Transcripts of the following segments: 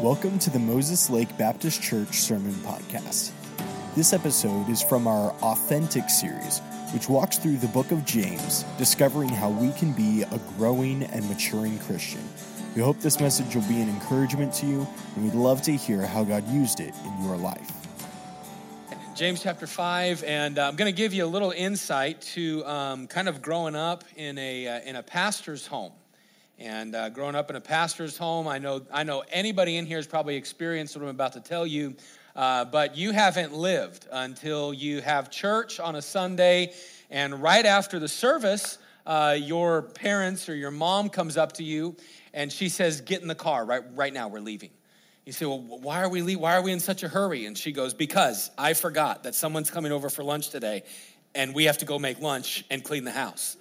Welcome to the Moses Lake Baptist Church Sermon Podcast. This episode is from our Authentic series, which walks through the book of James, discovering how we can be a growing and maturing Christian. We hope this message will be an encouragement to you, and we'd love to hear how God used it in your life. James chapter 5, and uh, I'm going to give you a little insight to um, kind of growing up in a, uh, in a pastor's home. And uh, growing up in a pastor's home, I know, I know anybody in here has probably experienced what I'm about to tell you, uh, but you haven't lived until you have church on a Sunday, and right after the service, uh, your parents or your mom comes up to you and she says, Get in the car, right, right now, we're leaving. You say, Well, why are, we why are we in such a hurry? And she goes, Because I forgot that someone's coming over for lunch today, and we have to go make lunch and clean the house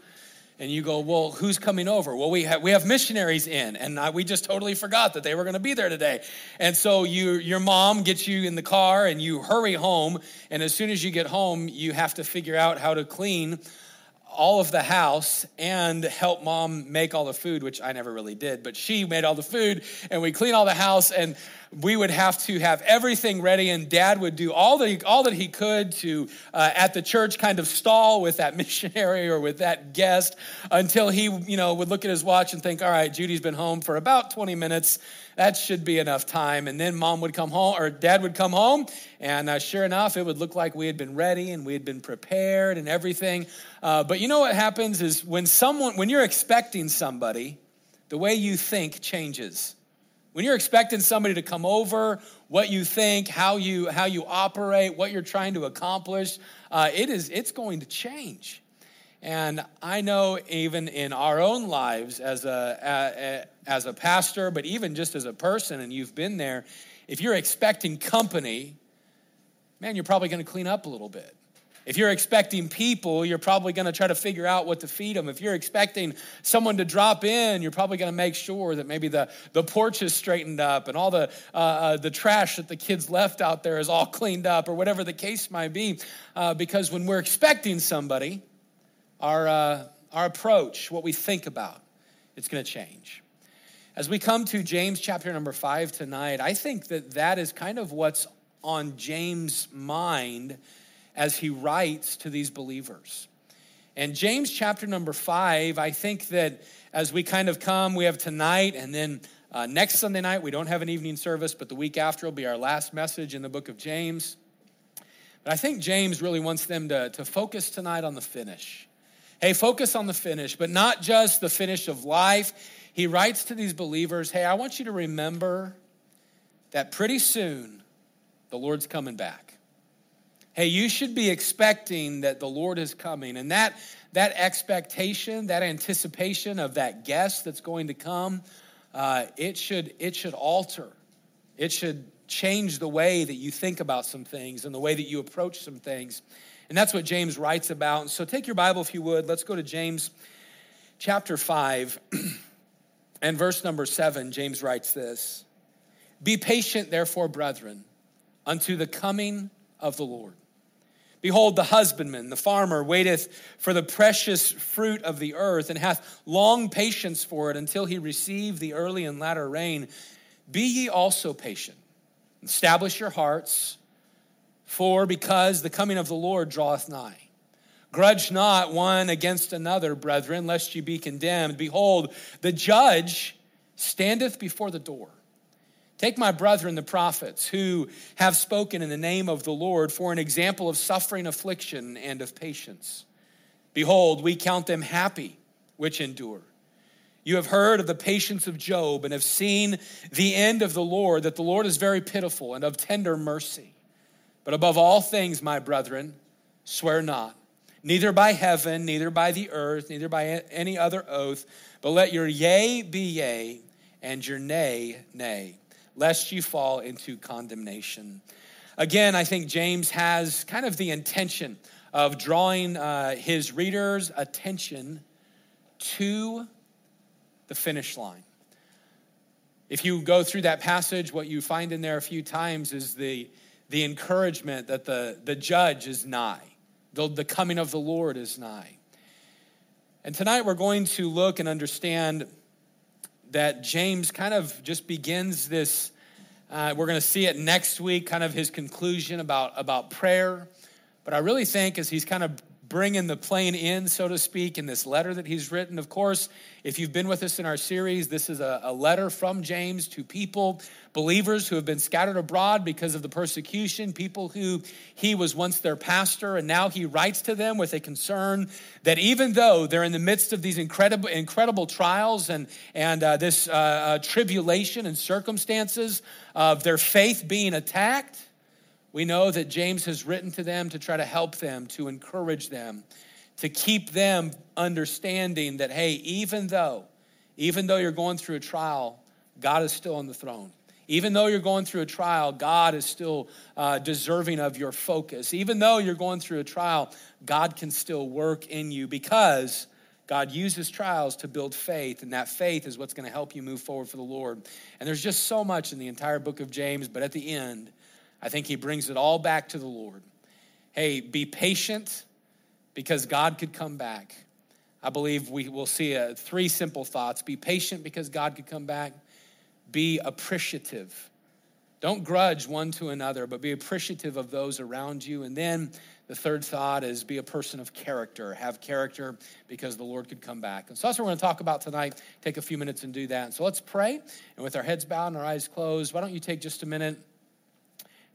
and you go, well, who's coming over? Well, we have, we have missionaries in, and I, we just totally forgot that they were going to be there today. And so you, your mom gets you in the car, and you hurry home. And as soon as you get home, you have to figure out how to clean all of the house and help mom make all the food, which I never really did, but she made all the food, and we clean all the house, and we would have to have everything ready, and dad would do all, the, all that he could to, uh, at the church, kind of stall with that missionary or with that guest until he, you know, would look at his watch and think, all right, Judy's been home for about 20 minutes. That should be enough time. And then mom would come home, or dad would come home, and uh, sure enough, it would look like we had been ready and we had been prepared and everything. Uh, but you know what happens is when someone, when you're expecting somebody, the way you think changes. When you're expecting somebody to come over, what you think, how you how you operate, what you're trying to accomplish, uh, it is it's going to change. And I know even in our own lives as a, a, as a pastor, but even just as a person, and you've been there, if you're expecting company, man, you're probably going to clean up a little bit. If you're expecting people, you're probably going to try to figure out what to feed them. If you're expecting someone to drop in, you're probably going to make sure that maybe the, the porch is straightened up and all the, uh, uh, the trash that the kids left out there is all cleaned up or whatever the case might be. Uh, because when we're expecting somebody, our, uh, our approach, what we think about, it's going to change. As we come to James chapter number five tonight, I think that that is kind of what's on James' mind as he writes to these believers. And James chapter number five, I think that as we kind of come, we have tonight and then uh, next Sunday night, we don't have an evening service, but the week after will be our last message in the book of James. But I think James really wants them to, to focus tonight on the finish. Hey, focus on the finish, but not just the finish of life. He writes to these believers, hey, I want you to remember that pretty soon the Lord's coming back. Hey, you should be expecting that the Lord is coming. And that, that expectation, that anticipation of that guest that's going to come, uh, it, should, it should alter. It should change the way that you think about some things and the way that you approach some things. And that's what James writes about. So take your Bible, if you would. Let's go to James chapter 5 and verse number 7. James writes this Be patient, therefore, brethren, unto the coming of the Lord. Behold, the husbandman, the farmer, waiteth for the precious fruit of the earth, and hath long patience for it until he receive the early and latter rain. Be ye also patient. Establish your hearts, for because the coming of the Lord draweth nigh. Grudge not one against another, brethren, lest ye be condemned. Behold, the judge standeth before the door. Take my brethren, the prophets, who have spoken in the name of the Lord for an example of suffering, affliction, and of patience. Behold, we count them happy which endure. You have heard of the patience of Job and have seen the end of the Lord, that the Lord is very pitiful and of tender mercy. But above all things, my brethren, swear not, neither by heaven, neither by the earth, neither by any other oath, but let your yea be yea and your nay, nay lest you fall into condemnation. Again, I think James has kind of the intention of drawing uh, his readers' attention to the finish line. If you go through that passage, what you find in there a few times is the, the encouragement that the, the judge is nigh, the, the coming of the Lord is nigh. And tonight we're going to look and understand that James kind of just begins this Uh, we're going to see it next week, kind of his conclusion about, about prayer. But I really think as he's kind of bringing the plane in, so to speak, in this letter that he's written. Of course, if you've been with us in our series, this is a, a, letter from James to people, believers who have been scattered abroad because of the persecution, people who he was once their pastor, and now he writes to them with a concern that even though they're in the midst of these incredible, incredible trials and, and uh, this uh, uh, tribulation and circumstances of their faith being attacked, we know that James has written to them to try to help them, to encourage them, to keep them understanding that, hey, even though, even though you're going through a trial, God is still on the throne. Even though you're going through a trial, God is still uh, deserving of your focus. Even though you're going through a trial, God can still work in you because God uses trials to build faith, and that faith is what's going to help you move forward for the Lord. And there's just so much in the entire book of James, but at the end, I think he brings it all back to the Lord. Hey, be patient because God could come back. I believe we will see a, three simple thoughts be patient because God could come back, be appreciative. Don't grudge one to another, but be appreciative of those around you. And then the third thought is be a person of character. Have character because the Lord could come back. And so that's what we're going to talk about tonight. Take a few minutes and do that. So let's pray. And with our heads bowed and our eyes closed, why don't you take just a minute?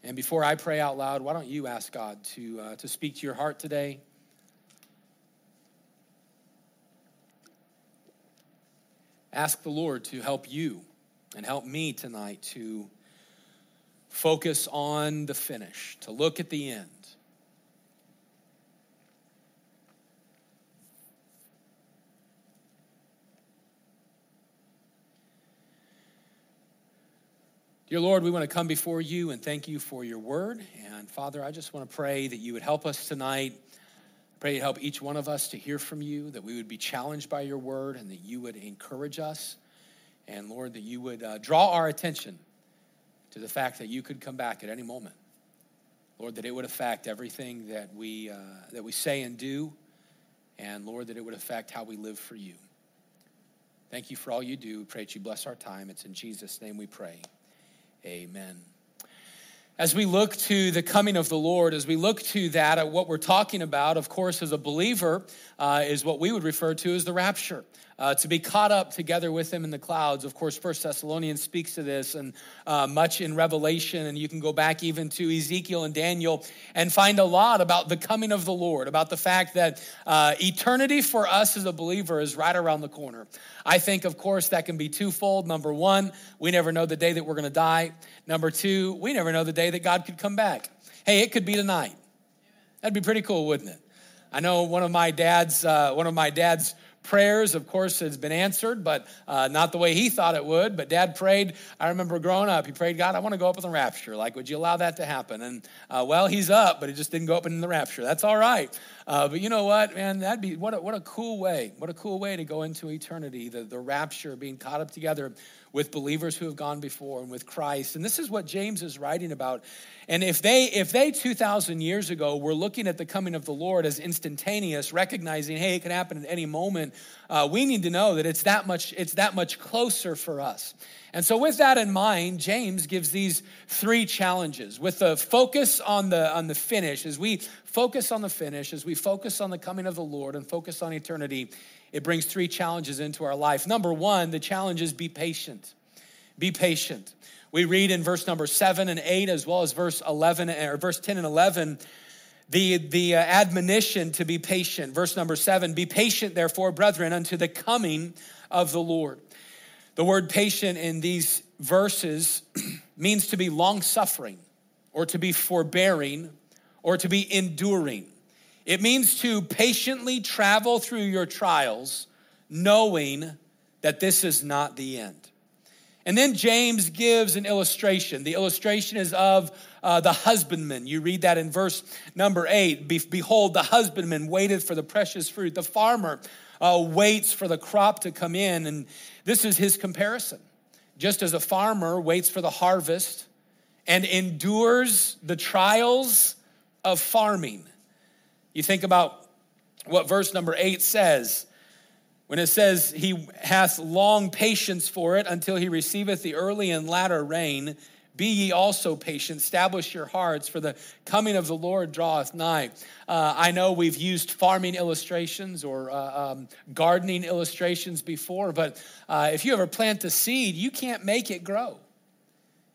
And before I pray out loud, why don't you ask God to, uh, to speak to your heart today? Ask the Lord to help you and help me tonight to focus on the finish, to look at the end. Dear Lord, we want to come before you and thank you for your word. And Father, I just want to pray that you would help us tonight. I pray to help each one of us to hear from you, that we would be challenged by your word, and that you would encourage us. And Lord, that you would uh, draw our attention to the fact that you could come back at any moment. Lord, that it would affect everything that we, uh, that we say and do. And Lord, that it would affect how we live for you. Thank you for all you do. Pray that you bless our time. It's in Jesus' name we pray. Amen. As we look to the coming of the Lord, as we look to that, uh, what we're talking about, of course, as a believer, uh, is what we would refer to as the rapture uh, to be caught up together with him in the clouds. Of course, First Thessalonians speaks to this, and uh, much in Revelation, and you can go back even to Ezekiel and Daniel and find a lot about the coming of the Lord, about the fact that uh, eternity for us as a believer is right around the corner. I think, of course, that can be twofold. Number one, we never know the day that we're going to die. Number two, we never know the day that God could come back. Hey, it could be tonight. That'd be pretty cool, wouldn't it? I know one of my dad's uh, one of my dad's prayers, of course, has been answered, but uh, not the way he thought it would. But dad prayed. I remember growing up, he prayed, God, I want to go up in the rapture. Like, would you allow that to happen? And uh, well, he's up, but he just didn't go up in the rapture. That's all right. Uh, but you know what, man? That'd be what a, what a cool way. What a cool way to go into eternity. The, the rapture, being caught up together with believers who have gone before and with Christ. And this is what James is writing about. And if they if they 2000 years ago were looking at the coming of the Lord as instantaneous, recognizing hey, it can happen at any moment, uh, we need to know that it's that much it's that much closer for us. And so with that in mind, James gives these three challenges with the focus on the on the finish as we focus on the finish, as we focus on the coming of the Lord and focus on eternity, it brings three challenges into our life. Number one, the challenge is be patient. Be patient. We read in verse number seven and eight, as well as verse 11 or verse 10 and 11, the, the uh, admonition to be patient. Verse number seven Be patient, therefore, brethren, unto the coming of the Lord. The word patient in these verses means to be long suffering, or to be forbearing, or to be enduring. It means to patiently travel through your trials, knowing that this is not the end. And then James gives an illustration. The illustration is of uh, the husbandman. You read that in verse number eight. Be- Behold, the husbandman waited for the precious fruit. The farmer uh, waits for the crop to come in. And this is his comparison. Just as a farmer waits for the harvest and endures the trials of farming you think about what verse number eight says when it says, He hath long patience for it until he receiveth the early and latter rain. Be ye also patient, establish your hearts, for the coming of the Lord draweth nigh. Uh, I know we've used farming illustrations or uh, um, gardening illustrations before, but uh, if you ever plant a seed, you can't make it grow.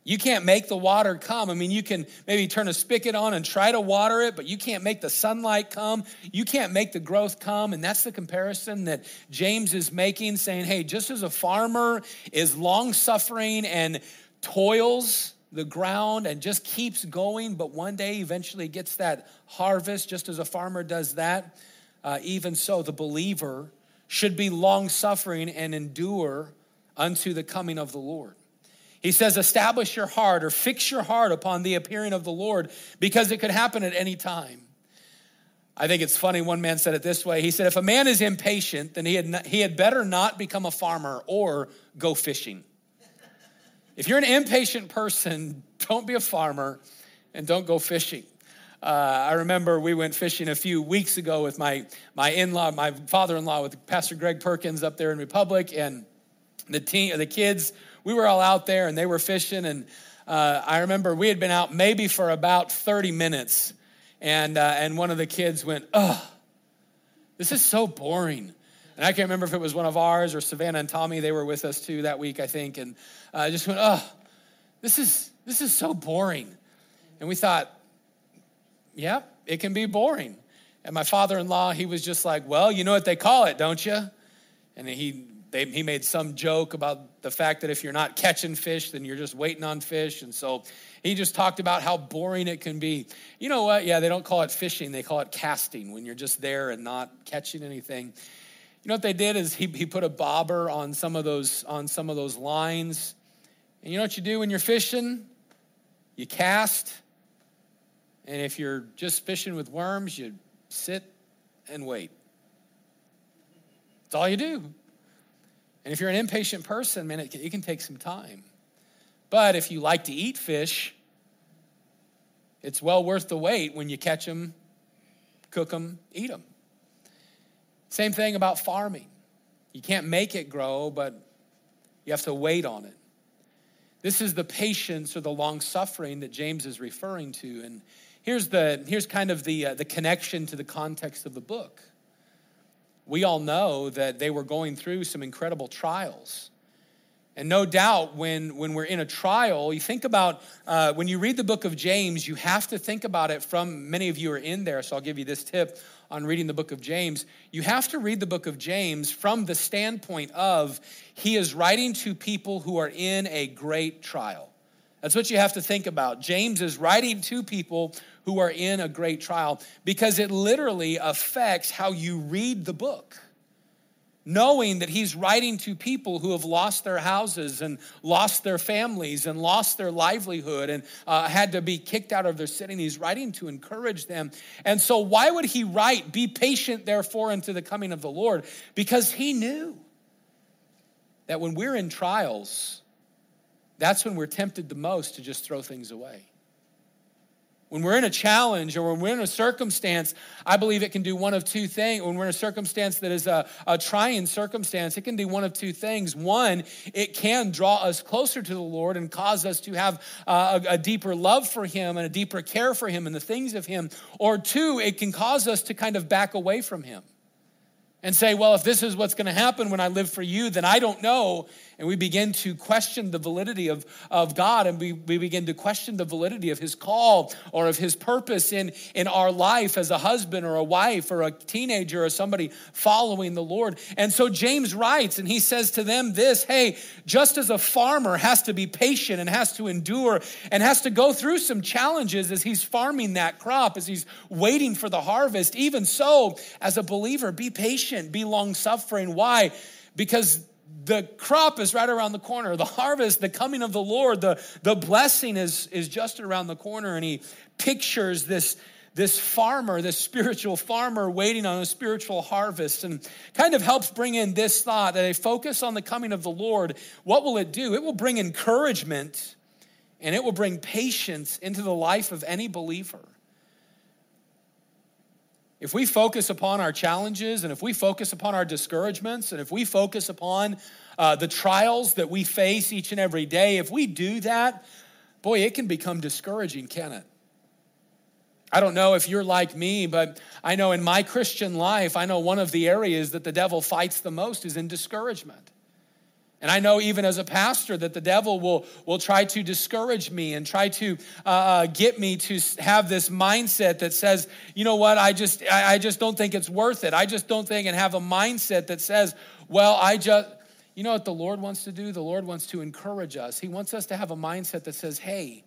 You can't make the water come. I mean, you can maybe turn a spigot on and try to water it, but you can't make the sunlight come. You can't make the growth come. And that's the comparison that James is making, saying, hey, just as a farmer is long suffering and toils the ground and just keeps going, but one day eventually gets that harvest, just as a farmer does that, uh, even so, the believer should be long suffering and endure unto the coming of the Lord. He says, establish your heart or fix your heart upon the appearing of the Lord because it could happen at any time. I think it's funny. One man said it this way. He said, If a man is impatient, then he had, not, he had better not become a farmer or go fishing. If you're an impatient person, don't be a farmer and don't go fishing. Uh, I remember we went fishing a few weeks ago with my, my in law, my father in law, with Pastor Greg Perkins up there in Republic, and the, teen, the kids we were all out there and they were fishing. And uh, I remember we had been out maybe for about 30 minutes. And, uh, and one of the kids went, Oh, this is so boring. And I can't remember if it was one of ours or Savannah and Tommy. They were with us too that week, I think. And I uh, just went, Oh, this is, this is so boring. And we thought, Yeah, it can be boring. And my father in law, he was just like, Well, you know what they call it, don't you? And he they, he made some joke about the fact that if you're not catching fish, then you're just waiting on fish. And so he just talked about how boring it can be. You know what? Yeah, they don't call it fishing, they call it casting when you're just there and not catching anything. You know what they did is he, he put a bobber on some of those on some of those lines. And you know what you do when you're fishing? You cast. And if you're just fishing with worms, you sit and wait. That's all you do. And if you're an impatient person, man, it can, it can take some time. But if you like to eat fish, it's well worth the wait when you catch them, cook them, eat them. Same thing about farming. You can't make it grow, but you have to wait on it. This is the patience or the long suffering that James is referring to. And here's, the, here's kind of the, uh, the connection to the context of the book we all know that they were going through some incredible trials. And no doubt, when, when we're in a trial, you think about uh, when you read the book of James, you have to think about it from many of you are in there, so I'll give you this tip on reading the book of James. You have to read the book of James from the standpoint of he is writing to people who are in a great trial. That's what you have to think about. James is writing to people who are in a great trial because it literally affects how you read the book. Knowing that he's writing to people who have lost their houses and lost their families and lost their livelihood and uh, had to be kicked out of their city, and he's writing to encourage them. And so, why would he write, Be patient, therefore, unto the coming of the Lord? Because he knew that when we're in trials, that's when we're tempted the most to just throw things away. When we're in a challenge or when we're in a circumstance, I believe it can do one of two things. When we're in a circumstance that is a, a trying circumstance, it can do one of two things. One, it can draw us closer to the Lord and cause us to have a, a deeper love for Him and a deeper care for Him and the things of Him. Or two, it can cause us to kind of back away from Him and say, well, if this is what's going to happen when I live for you, then I don't know and we begin to question the validity of, of God and we, we begin to question the validity of his call or of his purpose in, in our life as a husband or a wife or a teenager or somebody following the Lord. And so James writes and he says to them this hey, just as a farmer has to be patient and has to endure and has to go through some challenges as he's farming that crop, as he's waiting for the harvest, even so, as a believer, be patient, be long suffering. Why? Because the crop is right around the corner. The harvest, the coming of the Lord, the, the blessing is, is just around the corner. And he pictures this, this farmer, this spiritual farmer waiting on a spiritual harvest and kind of helps bring in this thought that a focus on the coming of the Lord, what will it do? It will bring encouragement and it will bring patience into the life of any believer. If we focus upon our challenges and if we focus upon our discouragements and if we focus upon uh, the trials that we face each and every day, if we do that, boy, it can become discouraging, can it? I don't know if you're like me, but I know in my Christian life, I know one of the areas that the devil fights the most is in discouragement. And I know even as a pastor that the devil will, will try to discourage me and try to uh, uh get me to have this mindset that says, you know what, I just, I, I just don't think it's worth it. I just don't think and have a mindset that says, well, I just, you know what the Lord wants to do? The Lord wants to encourage us. He wants us to have a mindset that says, hey,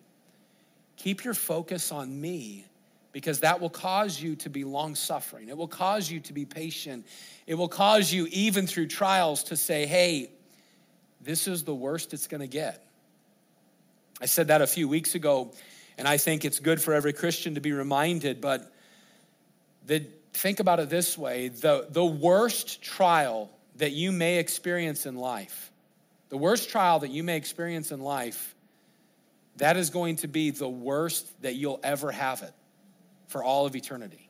keep your focus on me because that will cause you to be long suffering. It will cause you to be patient. It will cause you, even through trials, to say, hey, this is the worst it's going to get. I said that a few weeks ago, and I think it's good for every Christian to be reminded, but the, think about it this way the, the worst trial that you may experience in life, the worst trial that you may experience in life, that is going to be the worst that you'll ever have it for all of eternity.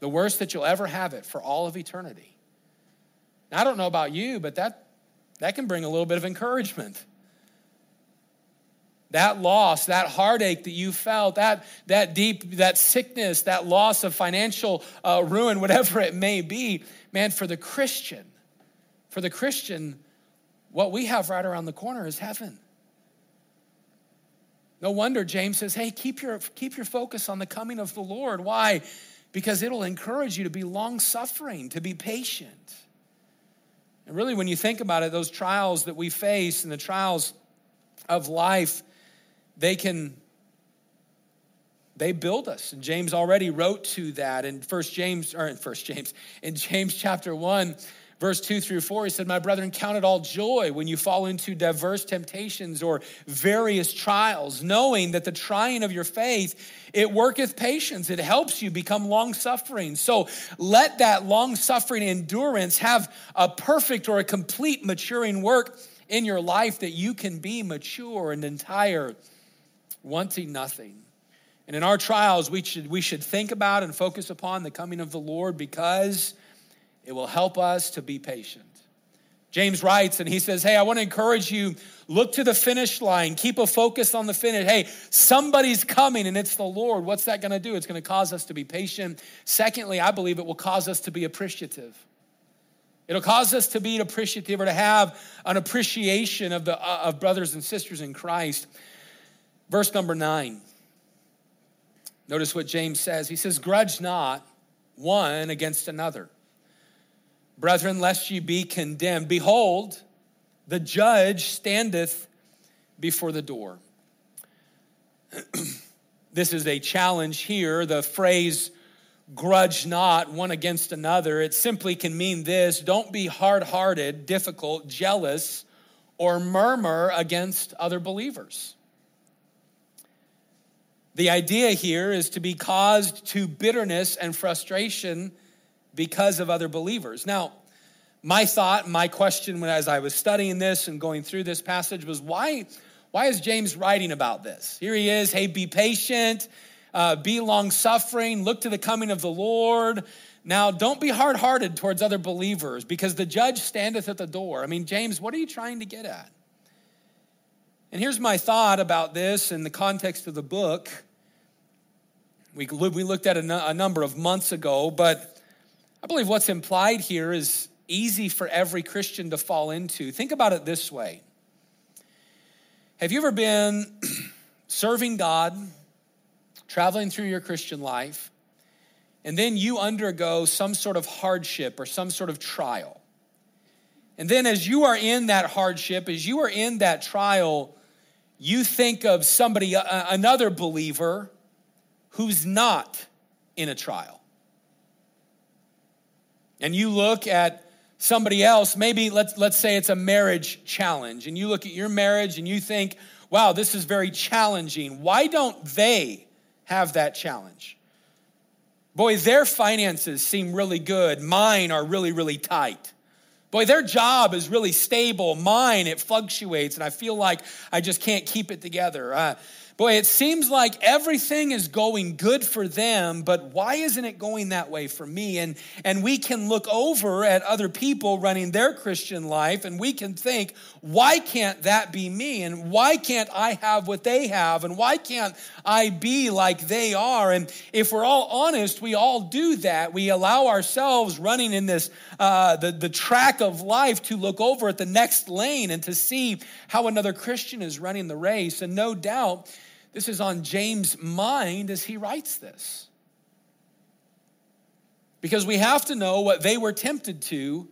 The worst that you'll ever have it for all of eternity. Now, I don't know about you, but that, that can bring a little bit of encouragement. That loss, that heartache that you felt, that, that deep, that sickness, that loss of financial uh, ruin, whatever it may be, man, for the Christian, for the Christian, what we have right around the corner is heaven. No wonder James says, hey, keep your, keep your focus on the coming of the Lord. Why? Because it'll encourage you to be long suffering, to be patient. And really, when you think about it, those trials that we face and the trials of life, they can they build us. And james already wrote to that in first james or in first james in james chapter 1 verse 2 through 4, he said, My brethren, count it all joy when you fall into diverse temptations or various trials, knowing that the trying of your faith, it worketh patience. It helps you become long suffering. So let that long suffering endurance have a perfect or a complete maturing work in your life that you can be mature and entire, wanting nothing. And in our trials, we should, we should think about and focus upon the coming of the Lord because it will help us to be patient. James writes and he says, Hey, I want to encourage you, look to the finish line, keep a focus on the finish. Hey, somebody's coming and it's the Lord. What's that going to do? It's going to cause us to be patient. Secondly, I believe it will cause us to be appreciative. It'll cause us to be appreciative or to have an appreciation of, the, uh, of brothers and sisters in Christ. Verse number nine. Notice what James says. He says, Grudge not one against another. Brethren, lest ye be condemned. Behold, the judge standeth before the door. this is a challenge here. The phrase, grudge not one against another, it simply can mean this don't be hard hearted, difficult, jealous, or murmur against other believers. The idea here is to be caused to bitterness and frustration because of other believers. Now, my thought, my question when as I was studying this and going through this passage was why, why is James writing about this? Here he is, hey, be patient, uh, be long suffering, look to the coming of the Lord. Now, don't be hard hearted towards other believers because the judge standeth at the door. I mean, James, what are you trying to get at? And here's my thought about this in the context of the book. We, we looked at a, a number of months ago, but I believe what's implied here is easy for every Christian to fall into. Think about it this way Have you ever been serving God, traveling through your Christian life, and then you undergo some sort of hardship or some sort of trial? And then, as you are in that hardship, as you are in that trial, you think of somebody, uh, another believer, who's not in a trial and you look at somebody else, maybe let's, let's say it's a marriage challenge, and you look at your marriage and you think, wow, this is very challenging. Why don't they have that challenge? Boy, their finances seem really good. Mine are really, really tight. Boy, their job is really stable. Mine, it fluctuates, and I feel like I just can't keep it together. Uh, boy, it seems like everything is going good for them, but why isn't it going that way for me? And, and we can look over at other people running their Christian life and we can think, why can't that be me? And why can't I have what they have? And why can't I be like they are? And if we're all honest, we all do that. We allow ourselves running in this, uh, the, the track of life to look over at the next lane and to see how another Christian is running the race. And no doubt, this is on James' mind as he writes this. Because we have to know what they were tempted to.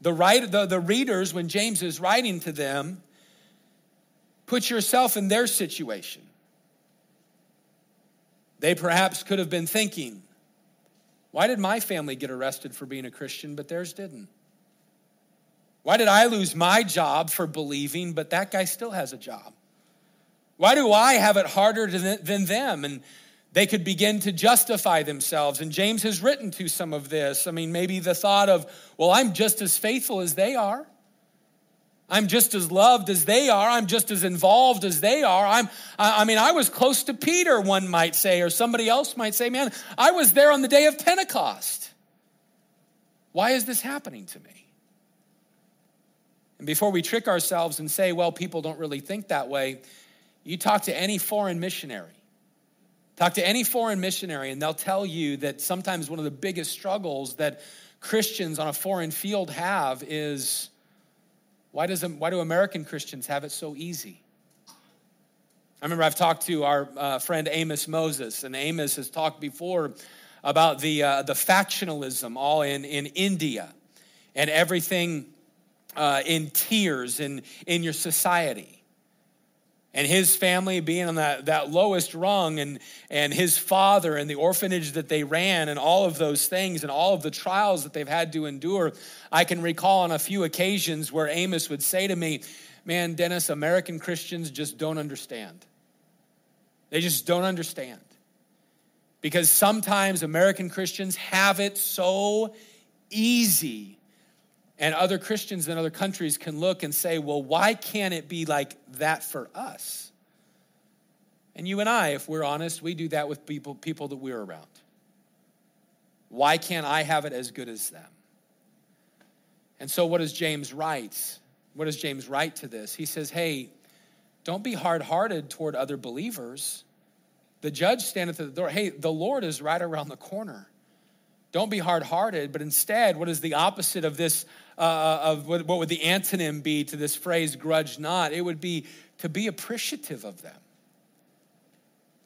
The, writer, the, the readers, when James is writing to them, put yourself in their situation. They perhaps could have been thinking, why did my family get arrested for being a Christian, but theirs didn't? Why did I lose my job for believing, but that guy still has a job? Why do I have it harder than them? And they could begin to justify themselves. And James has written to some of this. I mean, maybe the thought of, well, I'm just as faithful as they are. I'm just as loved as they are. I'm just as involved as they are. I'm, I mean, I was close to Peter, one might say, or somebody else might say, man, I was there on the day of Pentecost. Why is this happening to me? And before we trick ourselves and say, well, people don't really think that way, you talk to any foreign missionary, talk to any foreign missionary, and they'll tell you that sometimes one of the biggest struggles that Christians on a foreign field have is why, does, why do American Christians have it so easy? I remember I've talked to our uh, friend Amos Moses, and Amos has talked before about the, uh, the factionalism all in, in India and everything uh, in tears in, in your society and his family being on that, that lowest rung and, and his father and the orphanage that they ran and all of those things and all of the trials that they've had to endure i can recall on a few occasions where amos would say to me man dennis american christians just don't understand. They just don't understand. Because sometimes american christians have it so easy and other Christians in other countries can look and say, well, why can't it be like that for us? And you and I, if we're honest, we do that with people, people that we're around. Why can't I have it as good as them? And so, what does James write? What does James write to this? He says, hey, don't be hard hearted toward other believers. The judge standeth at the door. Hey, the Lord is right around the corner. Don't be hard hearted, but instead, what is the opposite of this? Uh, uh, of what, what would the antonym be to this phrase, grudge not? It would be to be appreciative of them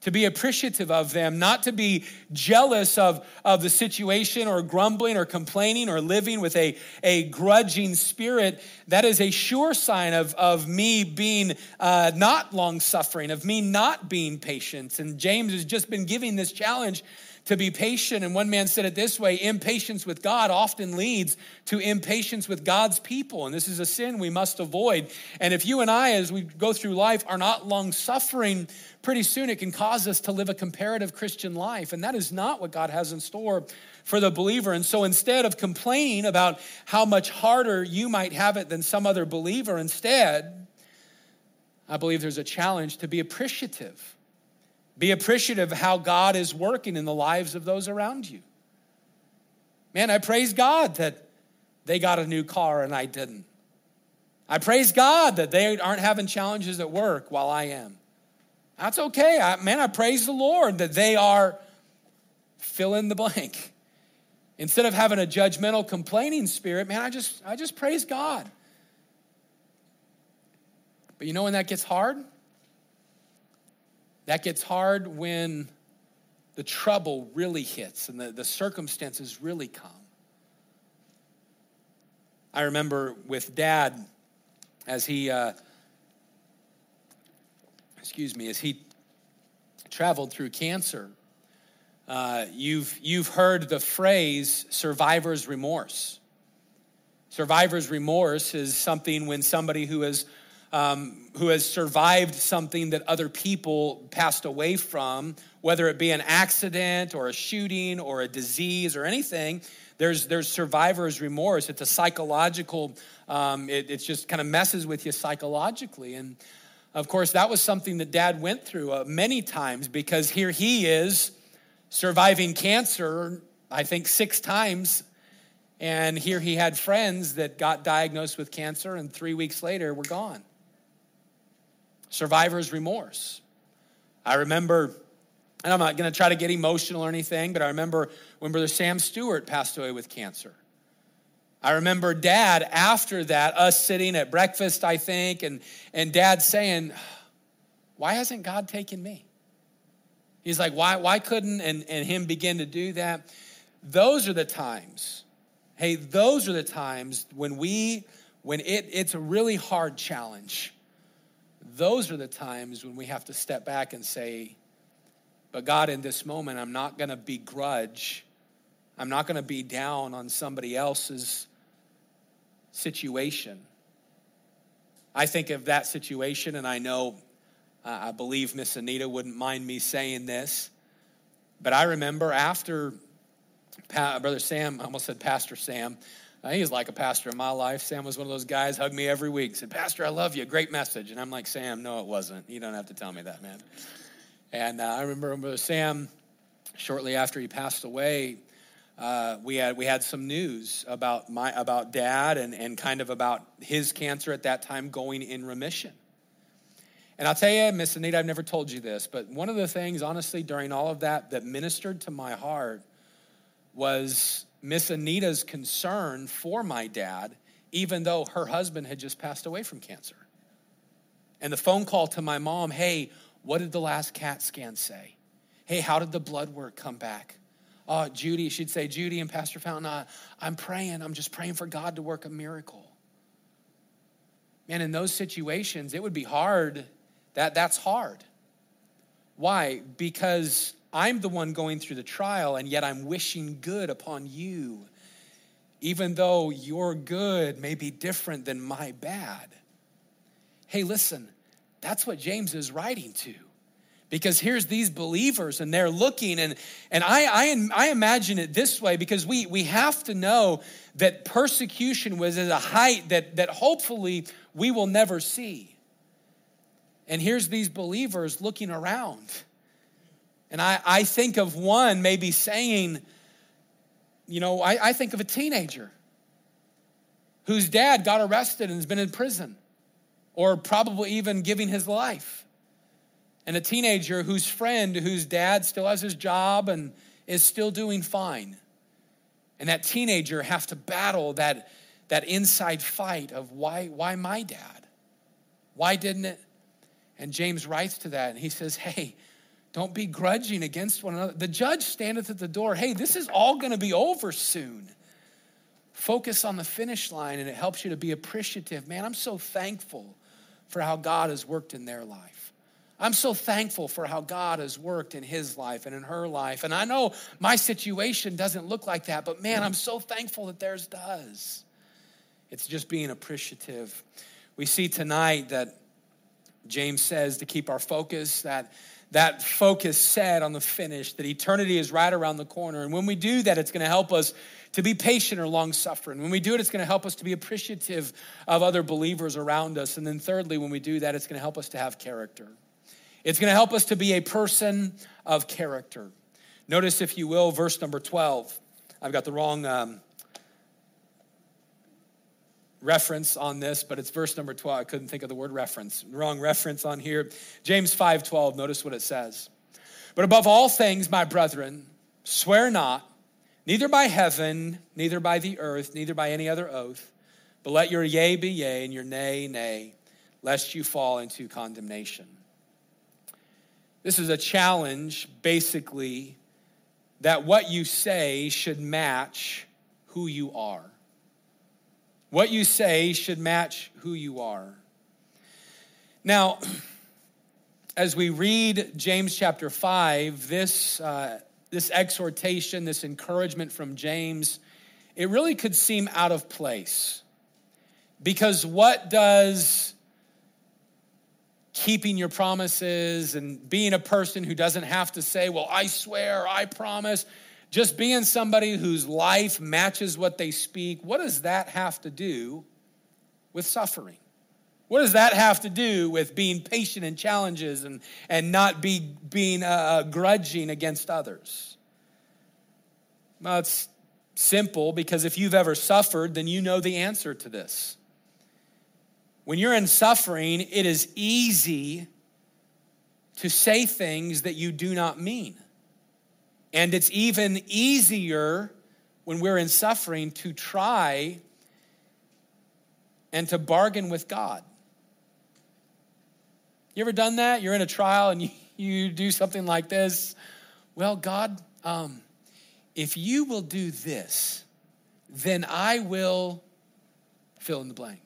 to be appreciative of them, not to be jealous of, of the situation or grumbling or complaining or living with a, a grudging spirit. That is a sure sign of, of me being uh, not long suffering, of me not being patient. And James has just been giving this challenge to be patient. And one man said it this way impatience with God often leads to impatience with God's people. And this is a sin we must avoid. And if you and I, as we go through life, are not long suffering, pretty soon it can cause us to live a comparative Christian life. And that is not what God has in store for the believer. And so instead of complaining about how much harder you might have it than some other believer, instead, I believe there's a challenge to be appreciative be appreciative of how God is working in the lives of those around you. Man, I praise God that they got a new car and I didn't. I praise God that they aren't having challenges at work while I am. That's okay. I, man, I praise the Lord that they are fill in the blank. Instead of having a judgmental complaining spirit, man, I just I just praise God. But you know when that gets hard? That gets hard when the trouble really hits and the, the circumstances really come. I remember with dad as he, uh, excuse me, as he traveled through cancer. Uh, you've, you've heard the phrase survivor's remorse. Survivor's remorse is something when somebody who has um, who has survived something that other people passed away from, whether it be an accident or a shooting or a disease or anything, there's, there's survivor's remorse. It's a psychological, um, it, it just kind of messes with you psychologically. And Of course, that was something that dad went through uh, many times because here he is surviving cancer, I think six times. And here he had friends that got diagnosed with cancer, and three weeks later were gone. Survivor's remorse. I remember, and I'm not going to try to get emotional or anything, but I remember when Brother Sam Stewart passed away with cancer. I remember dad after that, us sitting at breakfast, I think, and, and dad saying, Why hasn't God taken me? He's like, Why, why couldn't, and, and him begin to do that? Those are the times. Hey, those are the times when we, when it, it's a really hard challenge. Those are the times when we have to step back and say, But God, in this moment, I'm not going to begrudge. I'm not going to be down on somebody else's situation. I think of that situation, and I know, uh, I believe Miss Anita wouldn't mind me saying this, but I remember after pa- Brother Sam, I almost said Pastor Sam, uh, he was like a pastor in my life. Sam was one of those guys, hugged me every week, said, Pastor, I love you, great message. And I'm like, Sam, no, it wasn't. You don't have to tell me that, man. And uh, I remember Sam, shortly after he passed away, uh, we had we had some news about my about dad and and kind of about his cancer at that time going in remission. And I'll tell you, Miss Anita, I've never told you this, but one of the things, honestly, during all of that that ministered to my heart was Miss Anita's concern for my dad, even though her husband had just passed away from cancer. And the phone call to my mom, hey, what did the last CAT scan say? Hey, how did the blood work come back? uh, Judy, she'd say, Judy and Pastor Fountain, I, I'm praying, I'm just praying for God to work a miracle. Man, in those situations, it would be hard. That, that's hard. Why? Because I'm the one going through the trial, and yet I'm wishing good upon you, even though your good may be different than my bad. Hey, listen, that's what James is writing to. Because here's these believers and they're looking and, and I, I, I imagine it this way because we, we have to know that persecution was at a height that, that hopefully we will never see. And here's these believers looking around and i, I think of one maybe saying you know I, I think of a teenager whose dad got arrested and has been in prison or probably even giving his life and a teenager whose friend, whose dad still has his job and is still doing fine. And that teenager have to battle that, that inside fight of why, why my dad? Why didn't it? And James writes to that and he says, Hey, don't be grudging against one another. The judge standeth at the door. Hey, this is all going to be over soon. Focus on the finish line and it helps you to be appreciative. Man, I'm so thankful for how God has worked in their life. I'm so thankful for how God has worked in his life and in her life. And I know my situation doesn't look like that, but man, I'm so thankful that theirs does. It's just being appreciative. We see tonight that James says to keep our focus, that that focus set on the finish, that eternity is right around the corner. And when we do that, it's going to help us to be patient or long suffering. When we do it, it's going to help us to be appreciative of other believers around us. And then, thirdly, when we do that, it's going to help us to have character. It's going to help us to be a person of character. Notice, if you will, verse number 12. I've got the wrong um, reference on this, but it's verse number 12. I couldn't think of the word reference. Wrong reference on here. James 5:12. Notice what it says. But above all things, my brethren, swear not, neither by heaven, neither by the earth, neither by any other oath, but let your yea be yea and your nay, nay, lest you fall into condemnation. This is a challenge, basically, that what you say should match who you are. What you say should match who you are. Now, as we read James chapter 5, this, uh, this exhortation, this encouragement from James, it really could seem out of place. Because what does keeping your promises and being a person who doesn't have to say, Well, I swear, I promise. Just being somebody whose life matches what they speak, what does that have to do with suffering? What does that have to do with being patient in challenges and, and not be, being uh, uh, grudging against others? Well, it's simple because if you've ever suffered, then you know the answer to this. When you're in suffering, it is easy to say things that you do not mean. And it's even easier when we're in suffering to try and to bargain with God. You ever done that? You're in a trial and you, you do something like this. Well, God, um, if you will do this, then I will fill in the blank.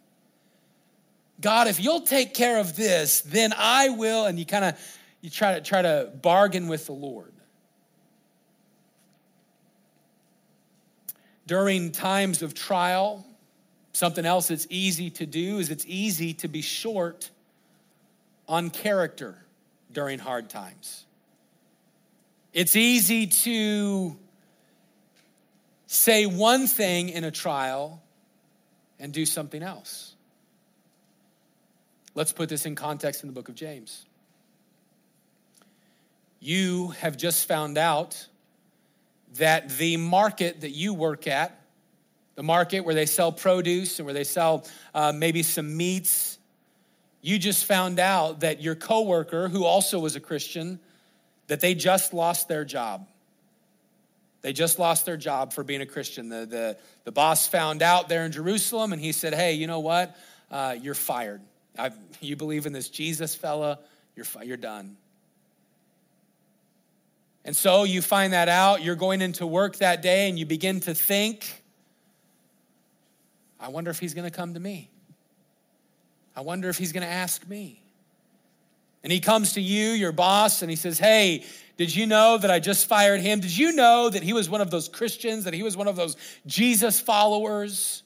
God, if you'll take care of this, then I will, and you kind of you try to try to bargain with the Lord. During times of trial, something else that's easy to do is it's easy to be short on character during hard times. It's easy to say one thing in a trial and do something else. Let's put this in context in the book of James. You have just found out that the market that you work at, the market where they sell produce and where they sell uh, maybe some meats you just found out that your coworker, who also was a Christian, that they just lost their job. They just lost their job for being a Christian. The, the, the boss found out there in Jerusalem and he said, Hey, you know what? Uh, you're fired. I've, you believe in this Jesus fella, you're, you're done. And so you find that out, you're going into work that day, and you begin to think, I wonder if he's going to come to me. I wonder if he's going to ask me. And he comes to you, your boss, and he says, Hey, did you know that I just fired him? Did you know that he was one of those Christians, that he was one of those Jesus followers?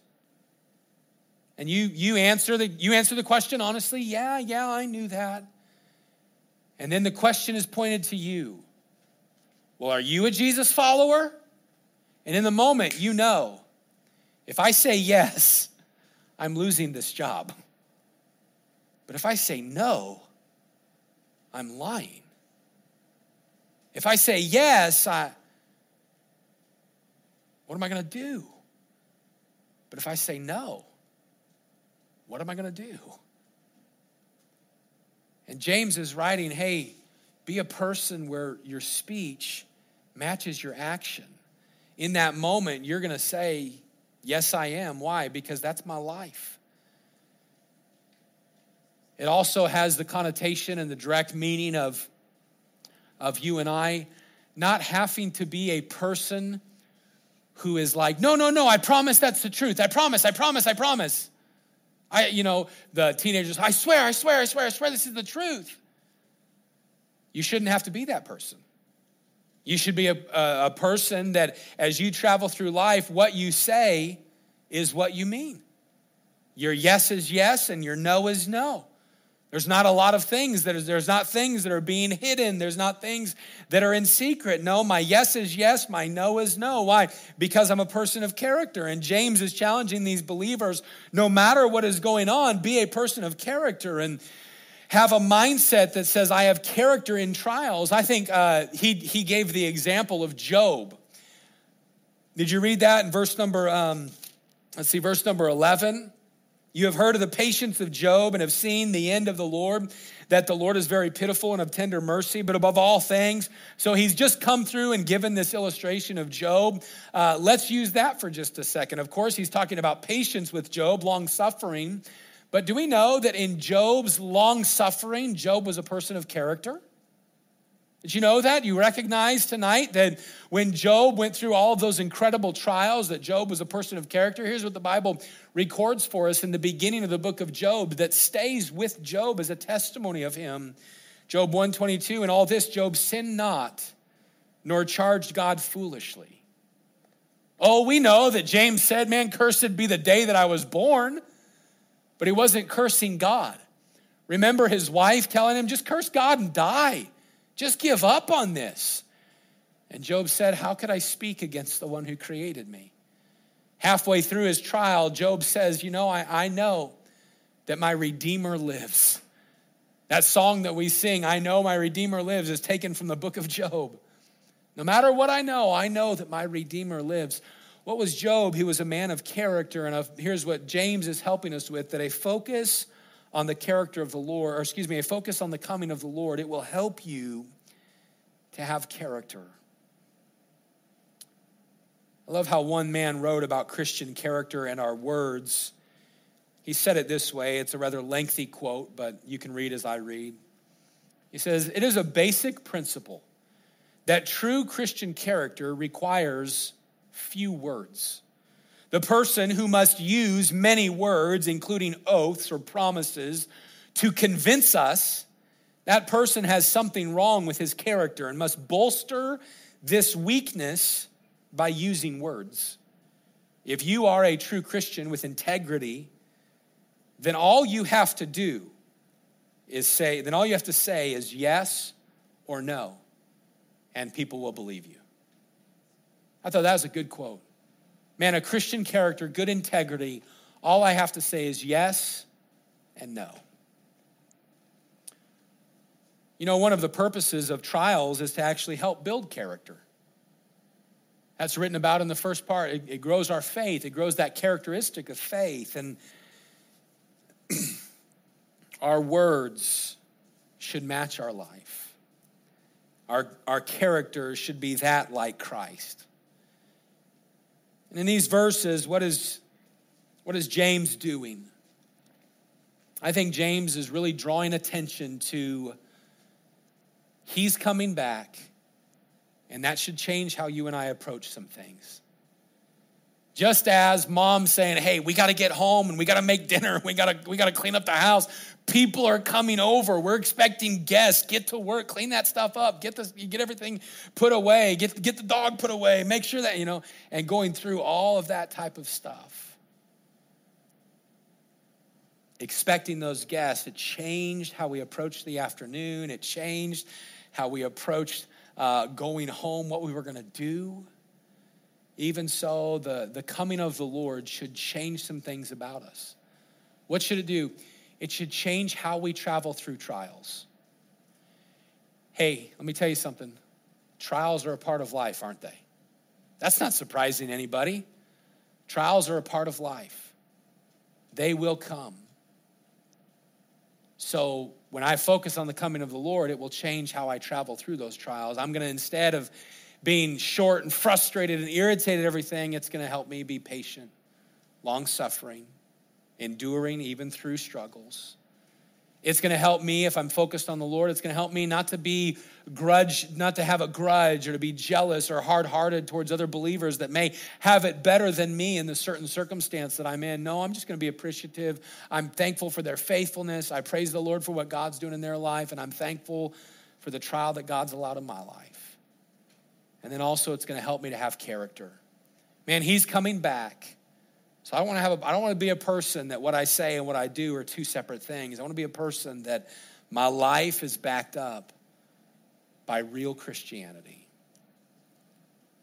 And you, you, answer the, you answer the question honestly, yeah, yeah, I knew that. And then the question is pointed to you. Well, are you a Jesus follower? And in the moment, you know, if I say yes, I'm losing this job. But if I say no, I'm lying. If I say yes, I what am I going to do? But if I say no, what am I going to do? And James is writing, hey, be a person where your speech matches your action. In that moment, you're going to say, Yes, I am. Why? Because that's my life. It also has the connotation and the direct meaning of, of you and I not having to be a person who is like, no, no, no, I promise that's the truth. I promise, I promise, I promise. I, you know, the teenagers, I swear, I swear, I swear, I swear this is the truth. You shouldn't have to be that person. You should be a, a, person that as you travel through life, what you say is what you mean. Your yes is yes and your no is no. There's not a lot of things that is, there's not things that are being hidden. There's not things that are in secret. No, my yes is yes, my no is no. Why? Because I'm a person of character. And James is challenging these believers no matter what is going on, be a person of character and have a mindset that says, I have character in trials. I think uh, he, he gave the example of Job. Did you read that in verse number, um, let's see, verse number 11? You have heard of the patience of Job and have seen the end of the Lord, that the Lord is very pitiful and of tender mercy, but above all things. So he's just come through and given this illustration of Job. Uh, let's use that for just a second. Of course, he's talking about patience with Job, long suffering. But do we know that in Job's long suffering, Job was a person of character? Did you know that? You recognize tonight that when Job went through all of those incredible trials, that Job was a person of character. Here's what the Bible records for us in the beginning of the book of Job that stays with Job as a testimony of him. Job 122, in all this, Job sinned not, nor charged God foolishly. Oh, we know that James said, Man, cursed be the day that I was born. But he wasn't cursing God. Remember his wife telling him, Just curse God and die. Just give up on this. And Job said, How could I speak against the one who created me? Halfway through his trial, Job says, You know, I, I know that my Redeemer lives. That song that we sing, I know my Redeemer lives, is taken from the book of Job. No matter what I know, I know that my Redeemer lives. What was Job? He was a man of character. And here's what James is helping us with that a focus on the character of the Lord, or excuse me, a focus on the coming of the Lord, it will help you to have character. I love how one man wrote about Christian character and our words. He said it this way it's a rather lengthy quote, but you can read as I read. He says, It is a basic principle that true Christian character requires few words. The person who must use many words, including oaths or promises, to convince us that person has something wrong with his character and must bolster this weakness by using words. If you are a true Christian with integrity, then all you have to do is say, then all you have to say is yes or no and people will believe you. I thought that was a good quote. Man, a Christian character, good integrity, all I have to say is yes and no. You know, one of the purposes of trials is to actually help build character. That's written about in the first part. It, it grows our faith, it grows that characteristic of faith. And our words should match our life. Our, our character should be that like Christ. And in these verses, what is, what is James doing? I think James is really drawing attention to he's coming back, and that should change how you and I approach some things. Just as mom saying, hey, we got to get home and we got to make dinner, we got to we got to clean up the house. People are coming over. We're expecting guests. Get to work, clean that stuff up, get this, get everything put away, get, get the dog put away, make sure that, you know, and going through all of that type of stuff. Expecting those guests, it changed how we approached the afternoon. It changed how we approached uh, going home, what we were going to do. Even so, the, the coming of the Lord should change some things about us. What should it do? It should change how we travel through trials. Hey, let me tell you something. Trials are a part of life, aren't they? That's not surprising anybody. Trials are a part of life, they will come. So, when I focus on the coming of the Lord, it will change how I travel through those trials. I'm going to, instead of being short and frustrated and irritated everything, it's going to help me be patient, long suffering, enduring even through struggles. It's going to help me if I'm focused on the Lord. It's going to help me not to be grudge, not to have a grudge or to be jealous or hard hearted towards other believers that may have it better than me in the certain circumstance that I'm in. No, I'm just going to be appreciative. I'm thankful for their faithfulness. I praise the Lord for what God's doing in their life, and I'm thankful for the trial that God's allowed in my life. And then also, it's going to help me to have character. Man, he's coming back. So I want to have a, I don't want to be a person that what I say and what I do are two separate things. I want to be a person that my life is backed up by real Christianity.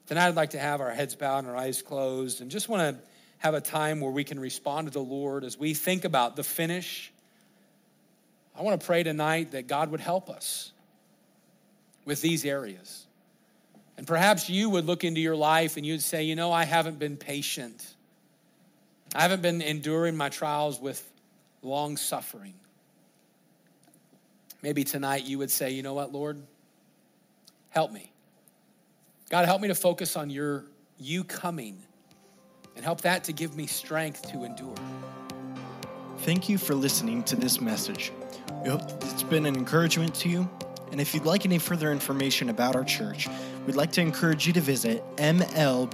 Tonight I'd like to have our heads bowed and our eyes closed and just want to have a time where we can respond to the Lord as we think about the finish. I want to pray tonight that God would help us with these areas. And perhaps you would look into your life and you'd say, you know, I haven't been patient. I haven't been enduring my trials with long suffering. Maybe tonight you would say, you know what, Lord? Help me. God, help me to focus on your you coming and help that to give me strength to endure. Thank you for listening to this message. We hope it's been an encouragement to you. And if you'd like any further information about our church, we'd like to encourage you to visit mlbc.church.